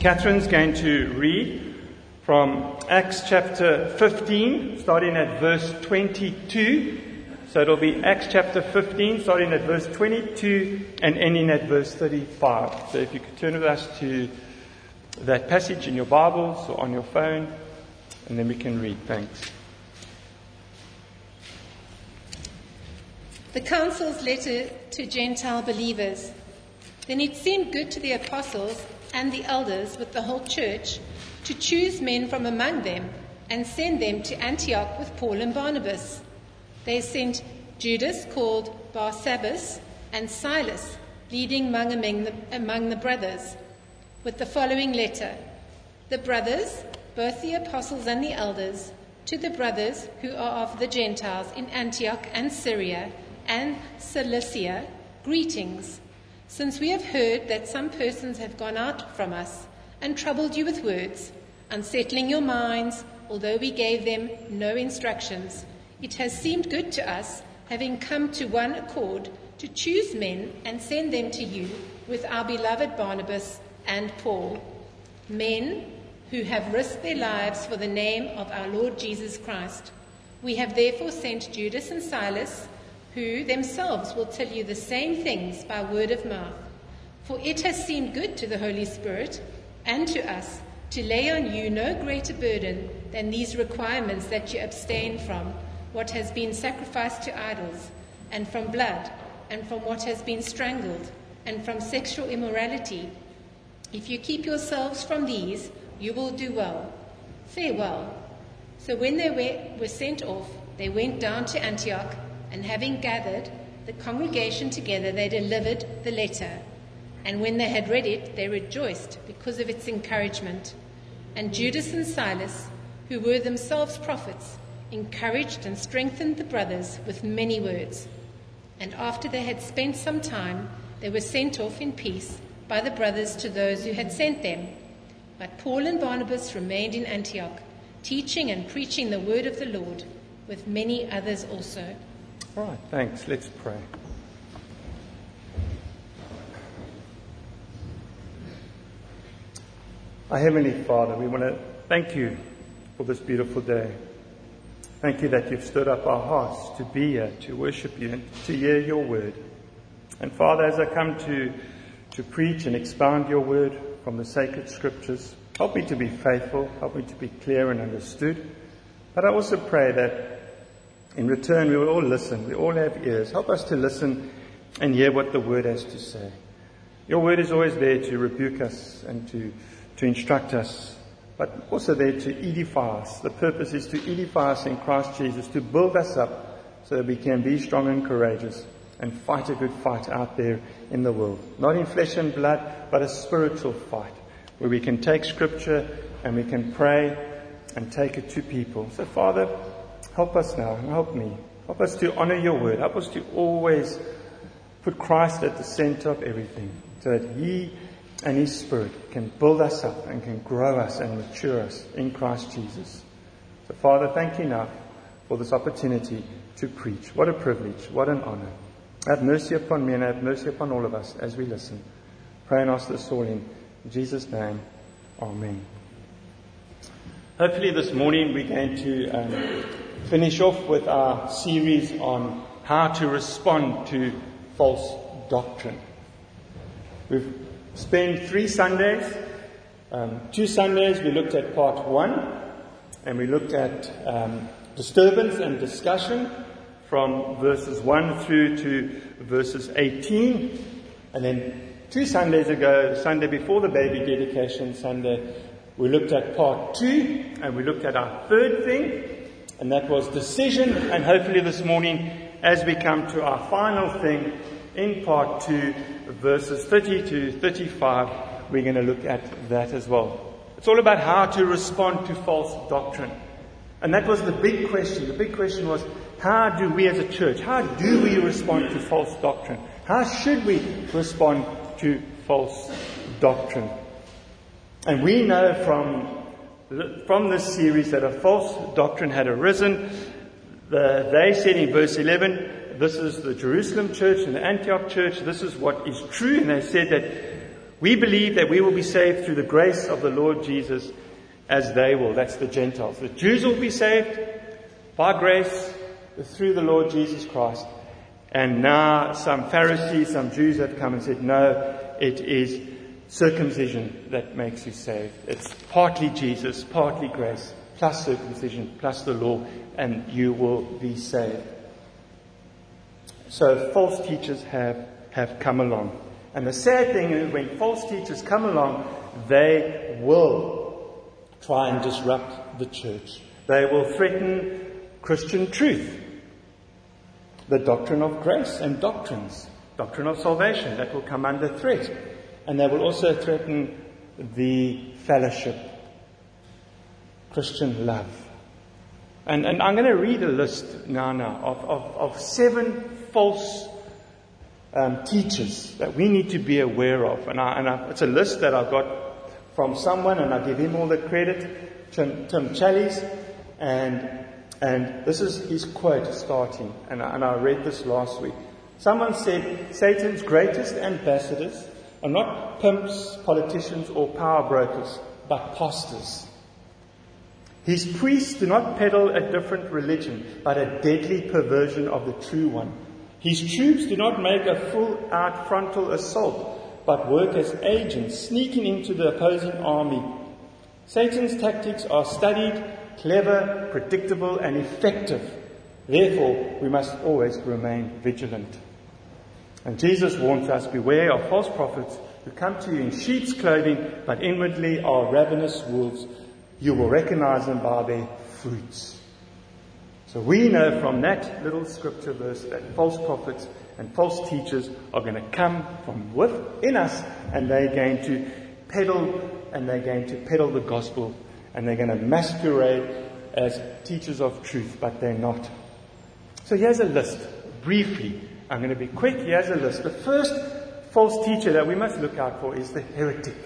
Catherine's going to read from Acts chapter 15, starting at verse 22. So it'll be Acts chapter 15, starting at verse 22 and ending at verse 35. So if you could turn with us to that passage in your Bibles or on your phone, and then we can read. Thanks. The council's letter to Gentile believers. Then it seemed good to the apostles and the elders with the whole church to choose men from among them and send them to Antioch with Paul and Barnabas. They sent Judas, called Barsabbas, and Silas, leading among, among, the, among the brothers, with the following letter The brothers, both the apostles and the elders, to the brothers who are of the Gentiles in Antioch and Syria and Cilicia, greetings. Since we have heard that some persons have gone out from us and troubled you with words, unsettling your minds, although we gave them no instructions, it has seemed good to us, having come to one accord, to choose men and send them to you with our beloved Barnabas and Paul, men who have risked their lives for the name of our Lord Jesus Christ. We have therefore sent Judas and Silas who themselves will tell you the same things by word of mouth. For it has seemed good to the Holy Spirit and to us to lay on you no greater burden than these requirements that you abstain from what has been sacrificed to idols, and from blood, and from what has been strangled, and from sexual immorality. If you keep yourselves from these, you will do well. Farewell. So when they were sent off, they went down to Antioch and having gathered the congregation together, they delivered the letter. And when they had read it, they rejoiced because of its encouragement. And Judas and Silas, who were themselves prophets, encouraged and strengthened the brothers with many words. And after they had spent some time, they were sent off in peace by the brothers to those who had sent them. But Paul and Barnabas remained in Antioch, teaching and preaching the word of the Lord, with many others also. All right, thanks. Let's pray. Our Heavenly Father, we want to thank you for this beautiful day. Thank you that you've stirred up our hearts to be here, to worship you, and to hear your word. And Father, as I come to, to preach and expound your word from the sacred scriptures, help me to be faithful, help me to be clear and understood. But I also pray that in return, we will all listen. We all have ears. Help us to listen and hear what the word has to say. Your word is always there to rebuke us and to, to instruct us, but also there to edify us. The purpose is to edify us in Christ Jesus, to build us up so that we can be strong and courageous and fight a good fight out there in the world. Not in flesh and blood, but a spiritual fight where we can take scripture and we can pray and take it to people. So Father, Help us now. Help me. Help us to honor your word. Help us to always put Christ at the center of everything so that he and his spirit can build us up and can grow us and mature us in Christ Jesus. So Father, thank you now for this opportunity to preach. What a privilege. What an honor. Have mercy upon me and have mercy upon all of us as we listen. Pray and ask this all in Jesus' name. Amen. Hopefully this morning we're going to um, finish off with our series on how to respond to false doctrine. We've spent three Sundays. Um, two Sundays we looked at part one, and we looked at um, disturbance and discussion from verses 1 through to verses 18. And then two Sundays ago, Sunday before the baby dedication Sunday, we looked at part two, and we looked at our third thing, and that was decision. And hopefully this morning, as we come to our final thing in part two, verses 30 to 35, we're going to look at that as well. It's all about how to respond to false doctrine. And that was the big question. The big question was, how do we as a church, how do we respond to false doctrine? How should we respond to false doctrine? And we know from from this series that a false doctrine had arisen. The, they said in verse 11, this is the Jerusalem church and the Antioch church, this is what is true. And they said that We believe that we will be saved through the grace of the Lord Jesus as they will. That's the Gentiles. The Jews will be saved by grace through the Lord Jesus Christ. And now some Pharisees, some Jews have come and said, no, it is circumcision that makes you saved. It's partly Jesus, partly grace, plus circumcision, plus the law, and you will be saved. So false teachers have, have come along. And the sad thing is when false teachers come along, they will try and disrupt the church. They will threaten Christian truth, the doctrine of grace and doctrines, doctrine of salvation that will come under threat. And they will also threaten the fellowship, Christian love. And, and I'm going to read a list now, now of, of, of seven false um, teachers that we need to be aware of. And, I, and I, it's a list that I've got from someone, and I give him all the credit, Tim, Tim Challies. And, and this is his quote starting, and I, and I read this last week. Someone said, Satan's greatest ambassadors are not pimps, politicians, or power brokers, but pastors. His priests do not peddle a different religion, but a deadly perversion of the true one. His troops do not make a full out frontal assault, but work as agents, sneaking into the opposing army. Satan's tactics are studied, clever, predictable, and effective. Therefore, we must always remain vigilant. And Jesus warns us beware of false prophets who come to you in sheep's clothing, but inwardly are ravenous wolves. You will recognize them by their fruits. So we know from that little scripture verse that false prophets and false teachers are going to come from within us and they're going to peddle and they're going to peddle the gospel and they're going to masquerade as teachers of truth, but they're not. So here's a list, briefly, I'm going to be quick. Here's a list. The first false teacher that we must look out for is the heretic.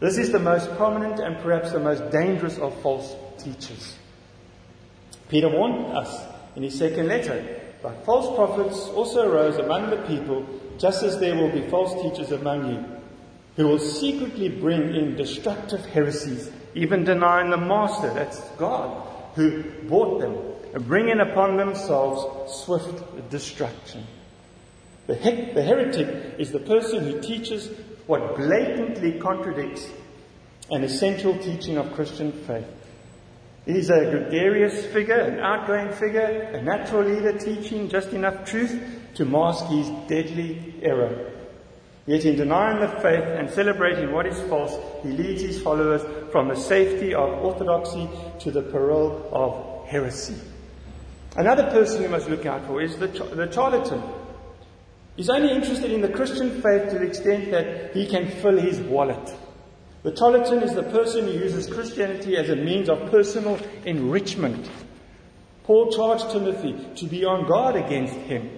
This is the most prominent and perhaps the most dangerous of false teachers. Peter warned us in his second letter. But false prophets also arose among the people, just as there will be false teachers among you, who will secretly bring in destructive heresies, even denying the master, that's God, who bought them, bringing upon themselves swift destruction. The, he- the heretic is the person who teaches what blatantly contradicts an essential teaching of Christian faith. He's a gregarious figure, an outgoing figure, a natural leader teaching just enough truth to mask his deadly error. Yet in denying the faith and celebrating what is false, he leads his followers from the safety of orthodoxy to the peril of heresy. Another person you must look out for is the, the charlatan. He's only interested in the Christian faith to the extent that he can fill his wallet. The charlatan is the person who uses Christianity as a means of personal enrichment. Paul charged Timothy to be on guard against him.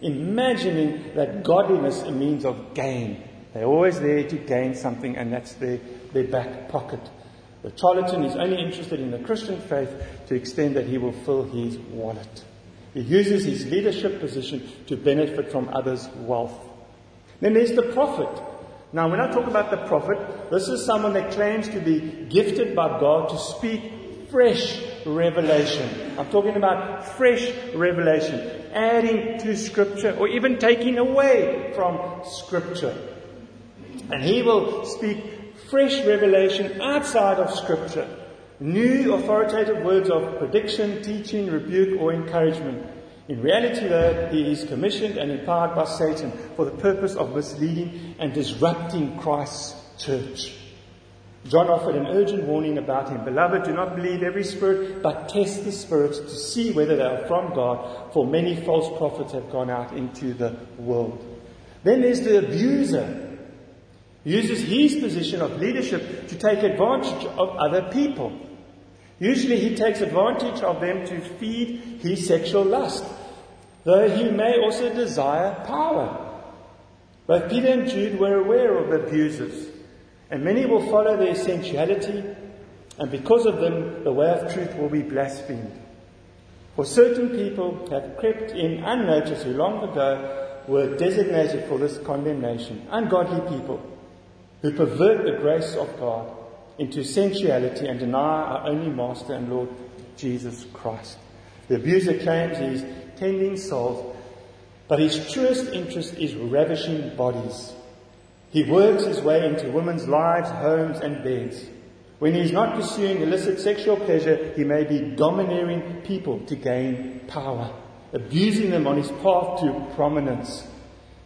imagining that godliness a means of gain. They're always there to gain something, and that's their, their back pocket. The charlatan is only interested in the Christian faith to the extent that he will fill his wallet. He uses his leadership position to benefit from others' wealth. Then there's the prophet. Now, when I talk about the prophet, this is someone that claims to be gifted by God to speak fresh revelation. I'm talking about fresh revelation, adding to Scripture or even taking away from Scripture. And he will speak fresh revelation outside of Scripture. New authoritative words of prediction, teaching, rebuke, or encouragement. In reality, though, he is commissioned and empowered by Satan for the purpose of misleading and disrupting Christ's church. John offered an urgent warning about him. Beloved, do not believe every spirit, but test the spirits to see whether they are from God, for many false prophets have gone out into the world. Then there's the abuser. uses his position of leadership to take advantage of other people. Usually he takes advantage of them to feed his sexual lust, though he may also desire power. Both Peter and Jude were aware of the abuses, and many will follow their sensuality, and because of them, the way of truth will be blasphemed. For certain people have crept in unnoticed who long ago were designated for this condemnation. Ungodly people who pervert the grace of God into sensuality and deny our only Master and Lord Jesus Christ. The abuser claims he's tending souls, but his truest interest is ravishing bodies. He works his way into women's lives, homes, and beds. When he's not pursuing illicit sexual pleasure, he may be domineering people to gain power, abusing them on his path to prominence.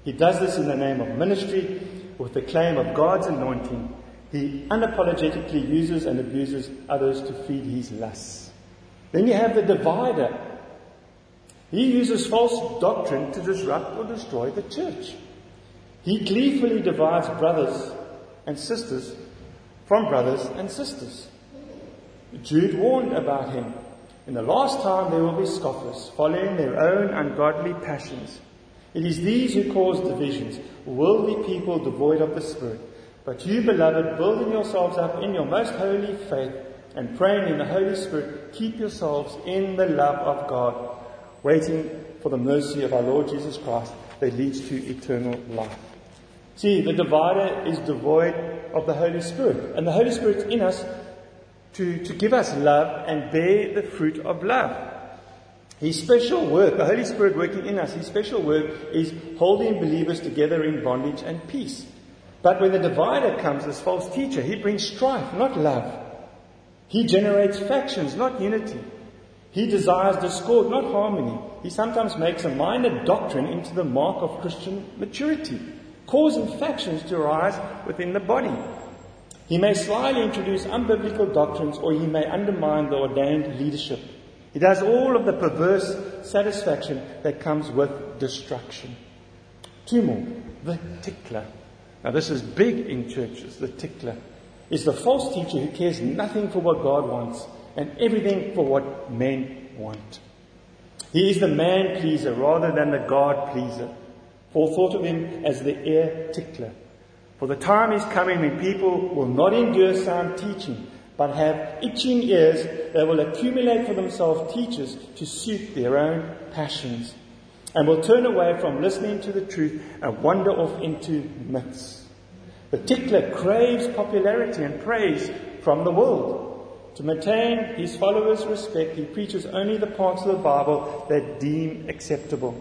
He does this in the name of ministry with the claim of God's anointing. He unapologetically uses and abuses others to feed his lusts. Then you have the divider. He uses false doctrine to disrupt or destroy the church. He gleefully divides brothers and sisters from brothers and sisters. Jude warned about him. In the last time there will be scoffers, following their own ungodly passions. It is these who cause divisions, worldly people devoid of the Spirit. But you, beloved, building yourselves up in your most holy faith and praying in the Holy Spirit, keep yourselves in the love of God, waiting for the mercy of our Lord Jesus Christ that leads to eternal life. See, the divider is devoid of the Holy Spirit. And the Holy Spirit's in us to, to give us love and bear the fruit of love. His special work, the Holy Spirit working in us, his special work is holding believers together in bondage and peace. But when the divider comes, this false teacher, he brings strife, not love. He generates factions, not unity. He desires discord, not harmony. He sometimes makes a minor doctrine into the mark of Christian maturity causing factions to arise within the body. He may slyly introduce unbiblical doctrines or he may undermine the ordained leadership. He does all of the perverse satisfaction that comes with destruction. Two more. The tickler. Now this is big in churches, the tickler. Is the false teacher who cares nothing for what God wants and everything for what men want. He is the man pleaser rather than the God pleaser. Paul thought of him as the ear tickler. For the time is coming when people will not endure sound teaching, but have itching ears They will accumulate for themselves teachers to suit their own passions, and will turn away from listening to the truth and wander off into myths. The tickler craves popularity and praise from the world. To maintain his followers' respect, he preaches only the parts of the Bible that deem acceptable.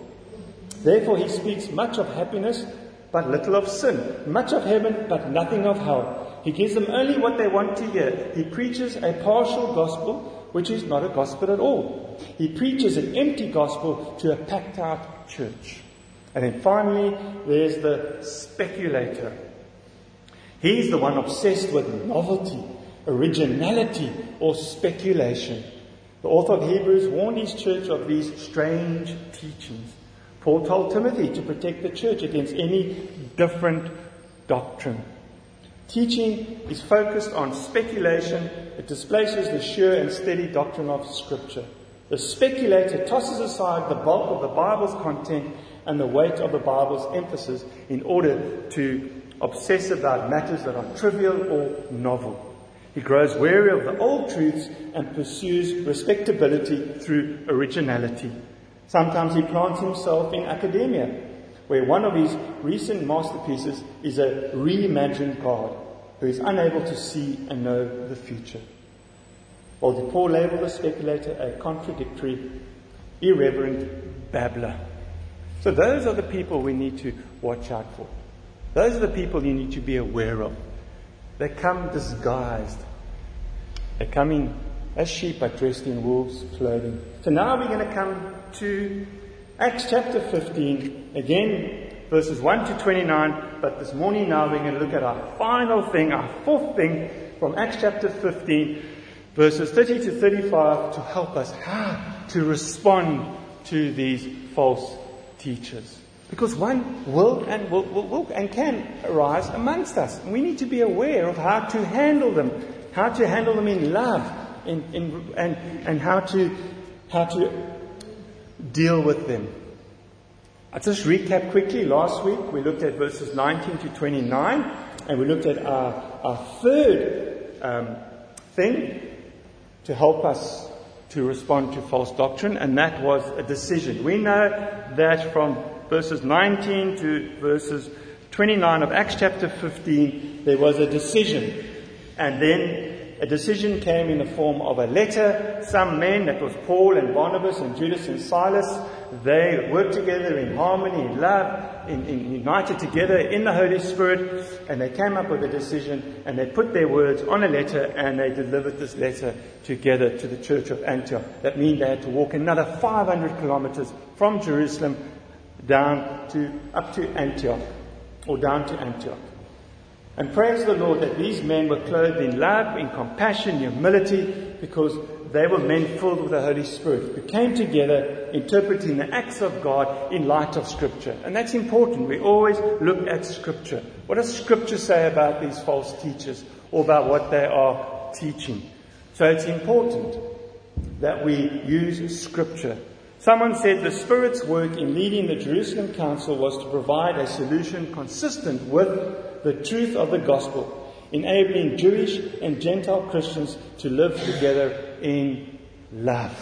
Therefore, he speaks much of happiness, but little of sin, much of heaven, but nothing of hell. He gives them only what they want to hear. He preaches a partial gospel, which is not a gospel at all. He preaches an empty gospel to a packed out church. And then finally, there's the speculator. He's the one obsessed with novelty, originality, or speculation. The author of Hebrews warned his church of these strange teachings. Paul told Timothy to protect the church against any different doctrine. Teaching is focused on speculation. It displaces the sure and steady doctrine of Scripture. The speculator tosses aside the bulk of the Bible's content and the weight of the Bible's emphasis in order to obsess about matters that are trivial or novel. He grows weary of the old truths and pursues respectability through originality. Sometimes he plants himself in academia, where one of his recent masterpieces is a reimagined God who is unable to see and know the future. While did Paul label the speculator a contradictory, irreverent babbler? So those are the people we need to watch out for. Those are the people you need to be aware of. They come disguised. They come in as sheep are dressed in wolves' clothing. So now we're going to come to Acts chapter 15, again, verses 1 to 29. But this morning now we're going to look at our final thing, our fourth thing from Acts chapter 15, verses 30 to 35 to help us how to respond to these false teachers. Because one will and will, will, will, and can arise amongst us. We need to be aware of how to handle them, how to handle them in love, in, in, and, and how to how to deal with them. I'll just recap quickly. Last week we looked at verses 19 to 29, and we looked at our, our third um, thing to help us to respond to false doctrine, and that was a decision. We know that from verses 19 to verses 29 of Acts chapter 15, there was a decision. And then a decision came in the form of a letter. Some men, that was Paul and Barnabas and Judas and Silas, they worked together in harmony, in love, in, in, united together in the Holy Spirit, and they came up with a decision and they put their words on a letter and they delivered this letter together to the church of Antioch. That means they had to walk another 500 kilometers from Jerusalem down to, up to Antioch, or down to Antioch. And praise the Lord that these men were clothed in love, in compassion, humility, because they were men filled with the Holy Spirit who came together interpreting the acts of God in light of Scripture. And that's important. We always look at Scripture. What does Scripture say about these false teachers or about what they are teaching? So it's important that we use Scripture. Someone said the Spirit's work in leading the Jerusalem Council was to provide a solution consistent with the truth of the gospel, enabling Jewish and Gentile Christians to live together in love.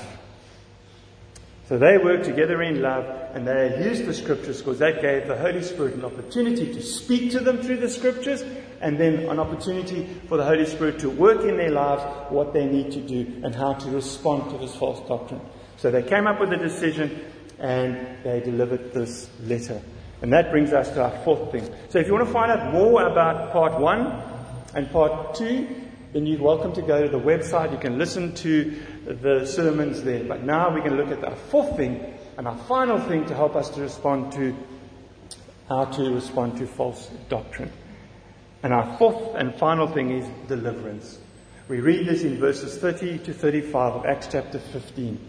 So they worked together in love and they used the scriptures because that gave the Holy Spirit an opportunity to speak to them through the scriptures and then an opportunity for the Holy Spirit to work in their lives what they need to do and how to respond to this false doctrine. So they came up with a decision and they delivered this letter. And that brings us to our fourth thing. So if you want to find out more about part one and part two, then you're welcome to go to the website. You can listen to the sermons there. But now we're going to look at our fourth thing and our final thing to help us to respond to how to respond to false doctrine. And our fourth and final thing is deliverance. We read this in verses 30 to 35 of Acts chapter 15.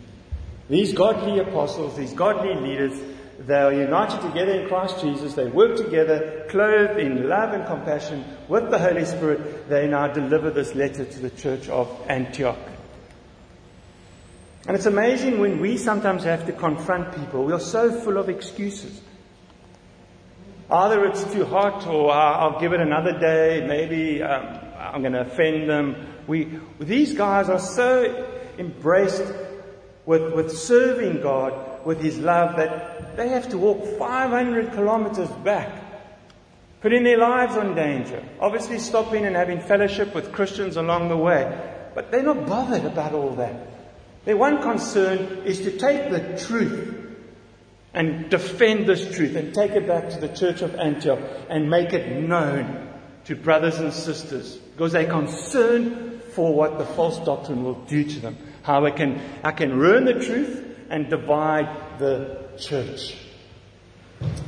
These godly apostles, these godly leaders, they are united together in Christ Jesus. They work together, clothed in love and compassion with the Holy Spirit. They now deliver this letter to the church of Antioch. And it's amazing when we sometimes have to confront people. We are so full of excuses. Either it's too hot or I'll give it another day. Maybe um, I'm going to offend them. We, these guys are so embraced with, with serving God with His love that they have to walk 500 kilometers back, putting their lives on danger, obviously stopping and having fellowship with Christians along the way. But they're not bothered about all that. Their one concern is to take the truth and defend this truth and take it back to the church of Antioch and make it known to brothers and sisters because they're concerned for what the false doctrine will do to them. How it can, I can ruin the truth and divide the church.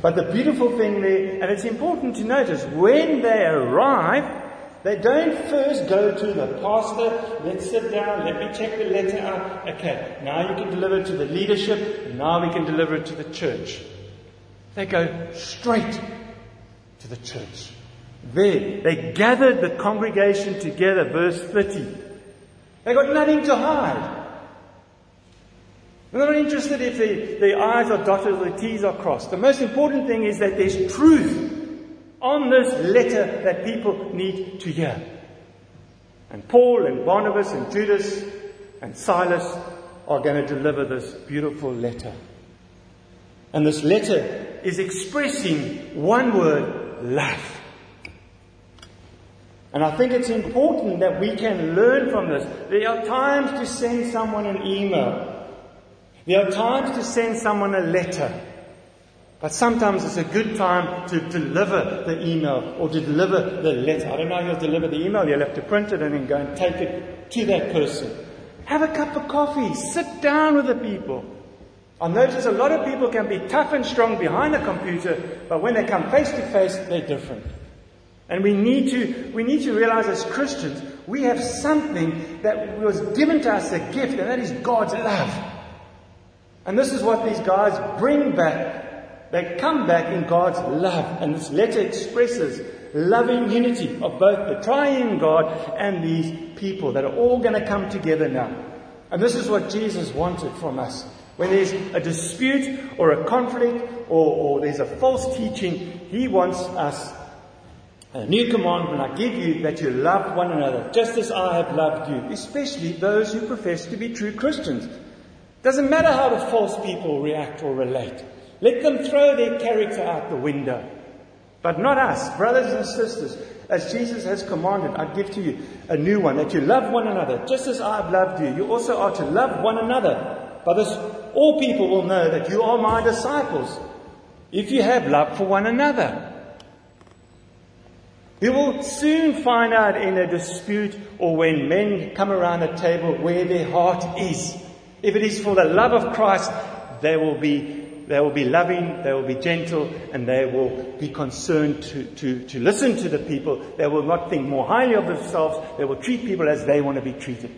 But the beautiful thing there, and it's important to notice, when they arrive, they don't first go to the pastor, let's sit down, let me check the letter out. Okay, now you can deliver it to the leadership, now we can deliver it to the church. They go straight to the church. There, they gathered the congregation together, verse 30. They got nothing to hide. We're not interested if the, the I's are dotted or the T's are crossed. The most important thing is that there's truth on this letter that people need to hear. And Paul and Barnabas and Judas and Silas are going to deliver this beautiful letter. And this letter is expressing one word, love. And I think it's important that we can learn from this. There are times to send someone an email there are times to send someone a letter, but sometimes it's a good time to deliver the email or to deliver the letter. I don't know how you'll deliver the email. You'll have to print it and then go and take it to that person. Have a cup of coffee. Sit down with the people. I notice a lot of people can be tough and strong behind a computer, but when they come face to face, they're different. And we need to, we need to realize as Christians, we have something that was given to us a gift, and that is God's love. And this is what these guys bring back They come back in God's love, and this letter expresses loving unity of both the triune God and these people that are all going to come together now. And this is what Jesus wanted from us. When there's a dispute or a conflict or, or there's a false teaching, He wants us a new commandment I give you that you love one another, just as I have loved you, especially those who profess to be true Christians. Doesn't matter how the false people react or relate. Let them throw their character out the window. But not us, brothers and sisters. As Jesus has commanded, I give to you a new one, that you love one another, just as I have loved you. You also are to love one another. By this, all people will know that you are my disciples, if you have love for one another. You will soon find out in a dispute or when men come around a table where their heart is. If it is for the love of Christ, they will be they will be loving, they will be gentle, and they will be concerned to, to, to listen to the people. They will not think more highly of themselves. They will treat people as they want to be treated.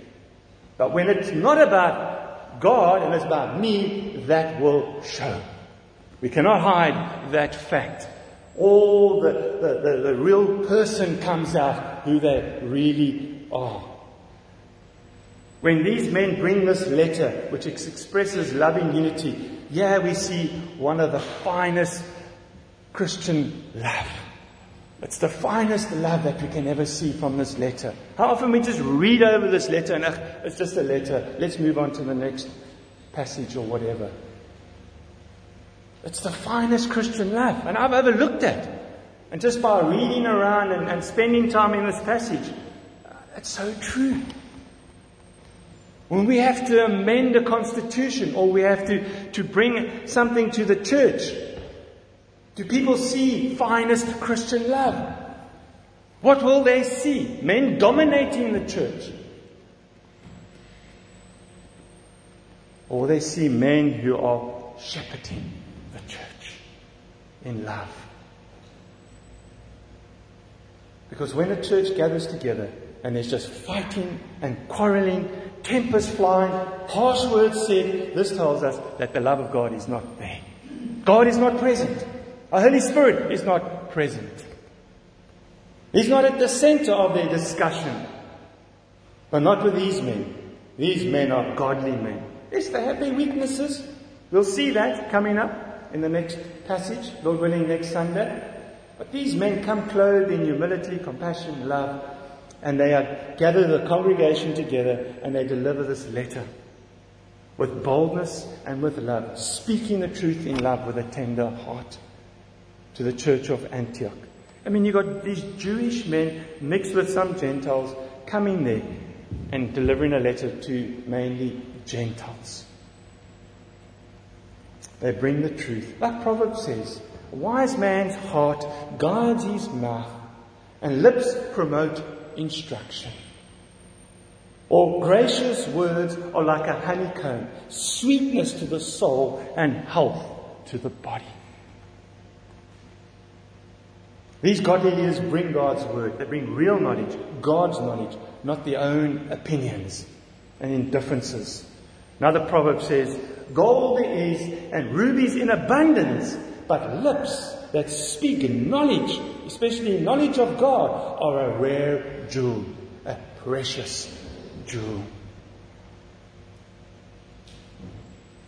But when it's not about God and it's about me, that will show. We cannot hide that fact. All the, the, the, the real person comes out who they really are. When these men bring this letter, which expresses loving unity, yeah, we see one of the finest Christian love. It's the finest love that we can ever see from this letter. How often we just read over this letter and it's just a letter. Let's move on to the next passage or whatever. It's the finest Christian love. And I've overlooked that. And just by reading around and, and spending time in this passage, uh, it's so true. When we have to amend a constitution or we have to, to bring something to the church, do people see finest Christian love? What will they see? Men dominating the church. Or they see men who are shepherding the church in love. Because when a church gathers together and there's just fighting and quarreling tempers flying, harsh words said, this tells us that the love of God is not there. God is not present. Our Holy Spirit is not present. He's not at the center of their discussion. But not with these men. These men are godly men. Yes, they have their weaknesses. We'll see that coming up in the next passage, Lord willing, next Sunday. But these men come clothed in humility, compassion, love, and they gather the congregation together and they deliver this letter with boldness and with love, speaking the truth in love with a tender heart to the church of Antioch. I mean, you've got these Jewish men mixed with some Gentiles coming there and delivering a letter to mainly Gentiles. They bring the truth. Like Proverbs says, a wise man's heart guards his mouth, and lips promote instruction. Or gracious words are like a honeycomb, sweetness to the soul and health to the body. These godly leaders bring God's word. They bring real knowledge, God's knowledge, not their own opinions and indifferences. Another proverb says, Gold there is and rubies in abundance, but lips that speak knowledge, especially knowledge of God, are a rare jewel, a precious jewel.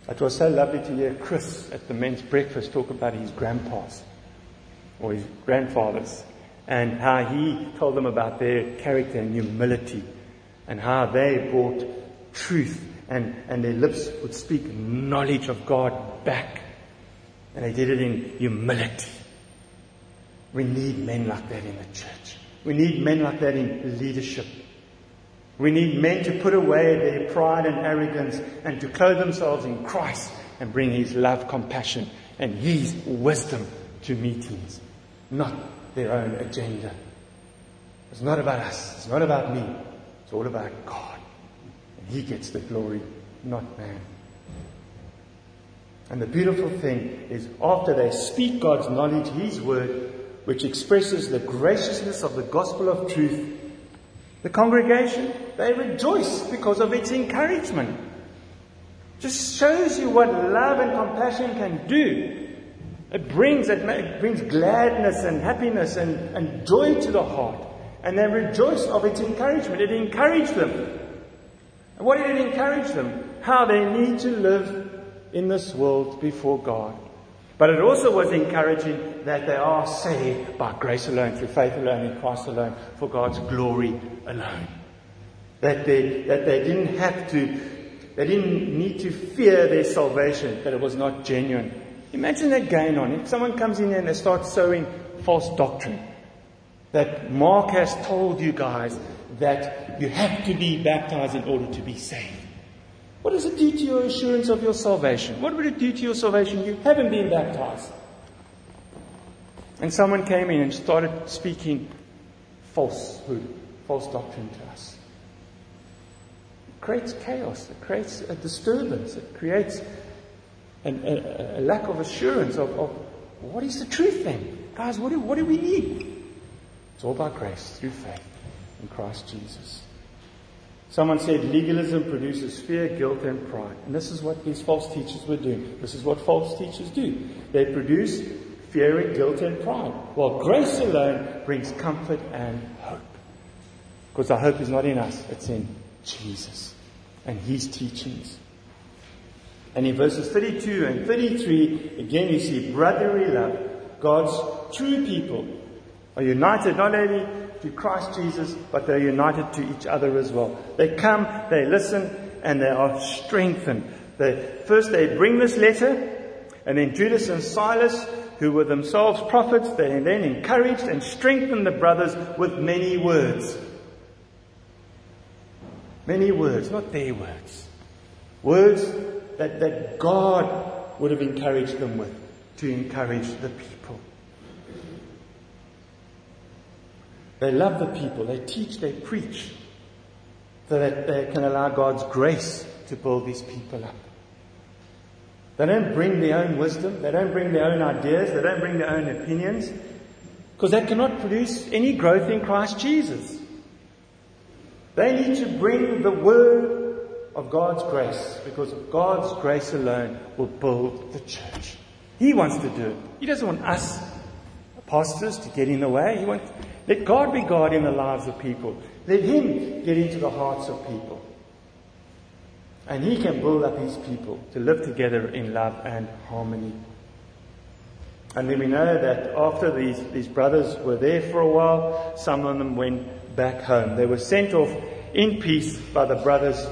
It was so lovely to hear Chris at the men's breakfast talk about his grandpas or his grandfathers and how he told them about their character and humility and how they brought truth and, and their lips would speak knowledge of God back and they did it in humility. We need men like that in the church. We need men like that in leadership. We need men to put away their pride and arrogance and to clothe themselves in Christ and bring His love, compassion, and His wisdom to meetings, not their own agenda. It's not about us. It's not about me. It's all about God. He gets the glory, not man. And the beautiful thing is, after they speak God's knowledge, His word, which expresses the graciousness of the gospel of truth, the congregation, they rejoice because of its encouragement. Just shows you what love and compassion can do. It brings, it brings gladness and happiness and, and joy to the heart. And they rejoice of its encouragement. It encouraged them. And what did it encourage them? How they need to live in this world before God. But it also was encouraging that they are saved by grace alone, through faith alone, in Christ alone, for God's glory alone. That they, that they didn't have to, they didn't need to fear their salvation, that it was not genuine. Imagine that going on. If someone comes in and they start sowing false doctrine, that Mark has told you guys that you have to be baptized in order to be saved. What does it do to your assurance of your salvation? What would it do to your salvation? You haven't been baptized. And someone came in and started speaking falsehood, false doctrine to us. It creates chaos, it creates a disturbance, it creates an, a, a, lack of assurance of, of, what is the truth then? Guys, what do, what do we need? It's all by grace through faith in Christ Jesus. Someone said legalism produces fear, guilt, and pride. And this is what these false teachers were doing. This is what false teachers do. They produce fear, and guilt, and pride. While grace alone brings comfort and hope. Because our hope is not in us, it's in Jesus and His teachings. And in verses 32 and 33, again you see brotherly love. God's true people are united not only to Christ Jesus, but they're united to each other as well. They come, they listen, and they are strengthened. They, first they bring this letter, and then Judas and Silas, who were themselves prophets, they then encouraged and strengthened the brothers with many words. Many words, not their words. Words that, that God would have encouraged them with to encourage the people. They love the people. They teach, they preach so that they can allow God's grace to build these people up. They don't bring their own wisdom. They don't bring their own ideas. They don't bring their own opinions because that cannot produce any growth in Christ Jesus. They need to bring the word of God's grace because God's grace alone will build the church. He wants to do it. He doesn't want us pastors to get in the way. He wants, let God be God in the lives of people. Let Him get into the hearts of people. And He can build up His people to live together in love and harmony. And then we know that after these, these brothers were there for a while, some of them went back home. They were sent off in peace by the brothers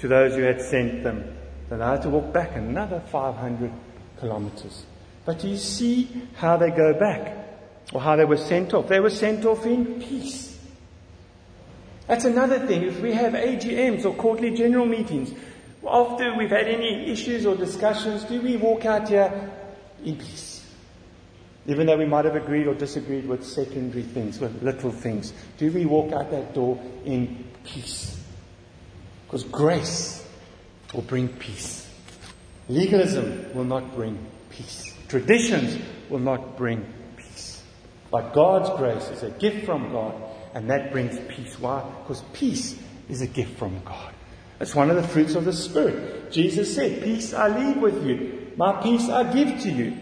to those who had sent them. Then They had to walk back another 500 kilometers. But you see how they go back or how they were sent off. They were sent off in peace. That's another thing. If we have AGMs or quarterly general meetings, after we've had any issues or discussions, do we walk out here in peace? Even though we might have agreed or disagreed with secondary things, with little things, do we walk out that door in peace? Because grace will bring peace. Legalism will not bring peace. Traditions will not bring but God's grace is a gift from God, and that brings peace. Why? Because peace is a gift from God. It's one of the fruits of the Spirit. Jesus said, Peace I leave with you, my peace I give to you.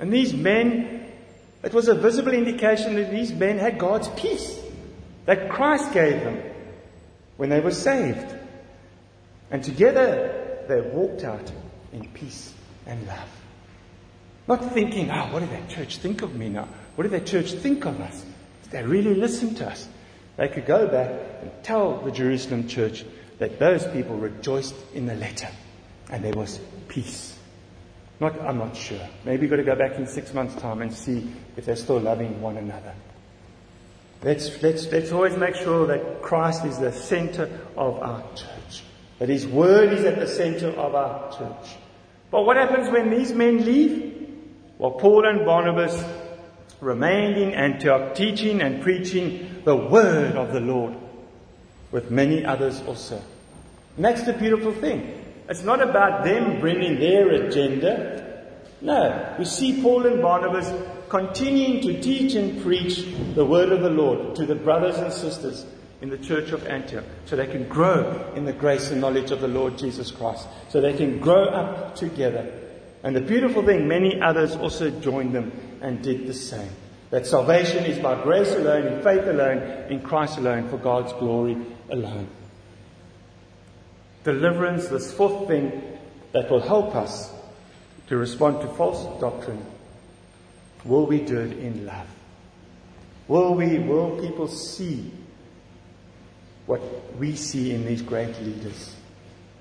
And these men, it was a visible indication that these men had God's peace that Christ gave them when they were saved. And together they walked out in peace and love. Not thinking, oh, what did that church think of me now? What did that church think of us? Did they really listen to us? They could go back and tell the Jerusalem church that those people rejoiced in the letter and there was peace. Not, I'm not sure. Maybe you've got to go back in six months' time and see if they're still loving one another. Let's, let's, let's always make sure that Christ is the center of our church. That His Word is at the center of our church. But what happens when these men leave? Well, Paul and Barnabas remained in Antioch teaching and preaching the word of the Lord with many others also. And that's the beautiful thing. It's not about them bringing their agenda. No, we see Paul and Barnabas continuing to teach and preach the word of the Lord to the brothers and sisters in the church of Antioch so they can grow in the grace and knowledge of the Lord Jesus Christ, so they can grow up together And the beautiful thing, many others also joined them and did the same. That salvation is by grace alone, in faith alone, in Christ alone, for God's glory alone. Deliverance, this fourth thing that will help us to respond to false doctrine, will we do it in love? Will we, will people see what we see in these great leaders,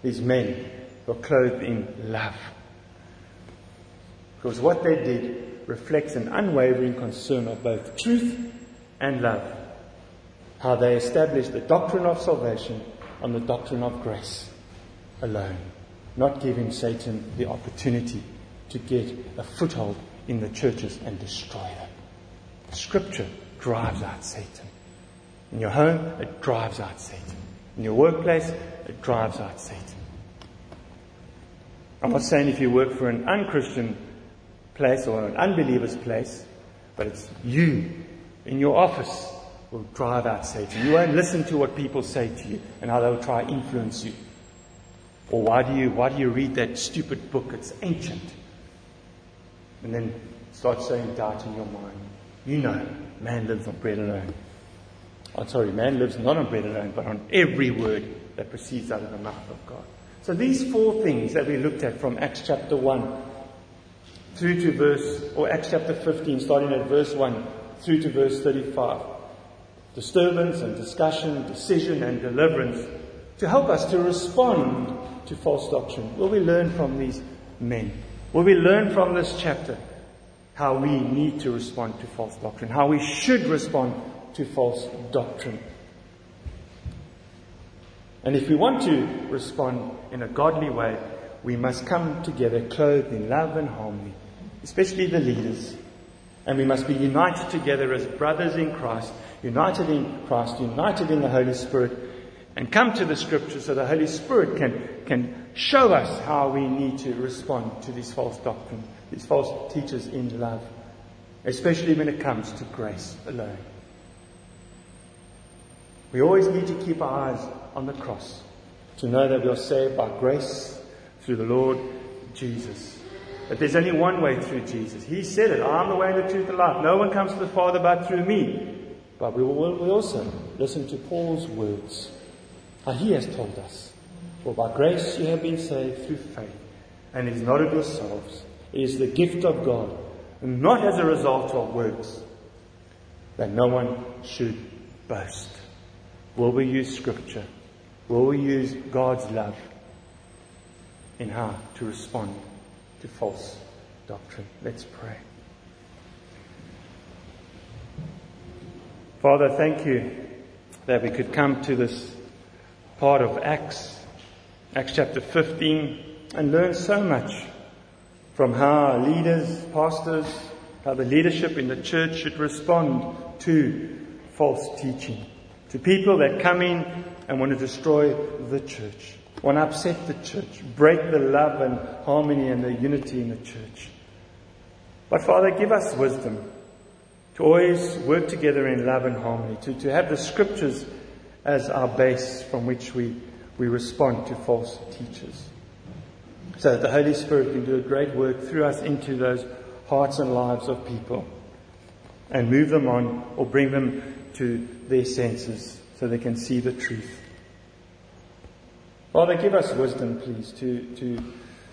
these men who are clothed in love? Because what they did reflects an unwavering concern of both truth and love. How they established the doctrine of salvation on the doctrine of grace alone, not giving Satan the opportunity to get a foothold in the churches and destroy them. Scripture drives out Satan. In your home, it drives out Satan. In your workplace, it drives out Satan. I'm not saying if you work for an unchristian place or an unbeliever's place, but it's you in your office will drive out Satan. You won't listen to what people say to you and how they'll try to influence you. Or why do you, why do you read that stupid book? It's ancient. And then start saying doubt in your mind. You know, man lives on bread alone. I'm oh, sorry, man lives not on bread alone, but on every word that proceeds out of the mouth of God. So these four things that we looked at from Acts chapter 1 through to verse, or Acts chapter 15, starting at verse 1 through to verse 35. Disturbance and discussion, decision and deliverance to help us to respond to false doctrine? Will we learn from these men? Will we learn from this chapter how we need to respond to false doctrine? How we should respond to false doctrine? And if we want to respond in a godly way, we must come together clothed in love and harmony, especially the leaders. And we must be united together as brothers in Christ, united in Christ, united in the Holy Spirit, and come to the scriptures so the Holy Spirit can, can show us how we need to respond to these false doctrines, these false teachers in love, especially when it comes to grace alone. We always need to keep our eyes on the cross to know that we are saved by grace through the Lord Jesus. That there's only one way through Jesus. He said it, I am the way, the truth, and life. No one comes to the Father but through me. But we will we also listen to Paul's words how he has told us. For by grace you have been saved through faith, and it is not of yourselves. It is the gift of God, not as a result of works, that no one should boast. Will we use Scripture? Will we use God's love in how to respond to false doctrine? Let's pray. Father, thank you that we could come to this part of Acts, Acts chapter 15, and learn so much from how leaders, pastors, how the leadership in the church should respond to false teaching, to people that come in and want to destroy the church, want to upset the church, break the love and harmony and the unity in the church. But Father, give us wisdom to always work together in love and harmony, to, to have the scriptures as our base from which we, we respond to false teachers. So that the Holy Spirit can do a great work through us into those hearts and lives of people and move them on or bring them to their senses so they can see the truth. Father, give us wisdom, please, to, to,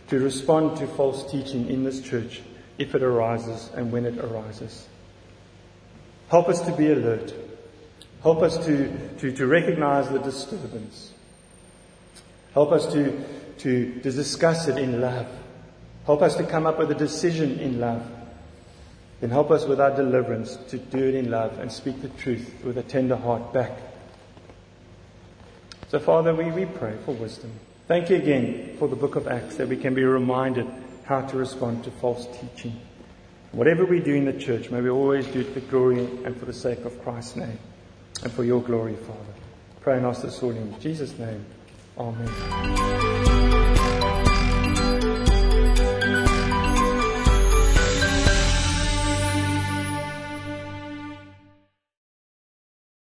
to respond to false teaching in this church if it arises and when it arises. Help us to be alert Help us to, to, to recognize the disturbance. Help us to, to, to discuss it in love. Help us to come up with a decision in love. Then help us with our deliverance to do it in love and speak the truth with a tender heart back. So, Father, we, we pray for wisdom. Thank you again for the book of Acts that we can be reminded how to respond to false teaching. Whatever we do in the church, may we always do it for glory and for the sake of Christ's name and for your glory, Father. Pray and ask this all in Jesus' name. Amen.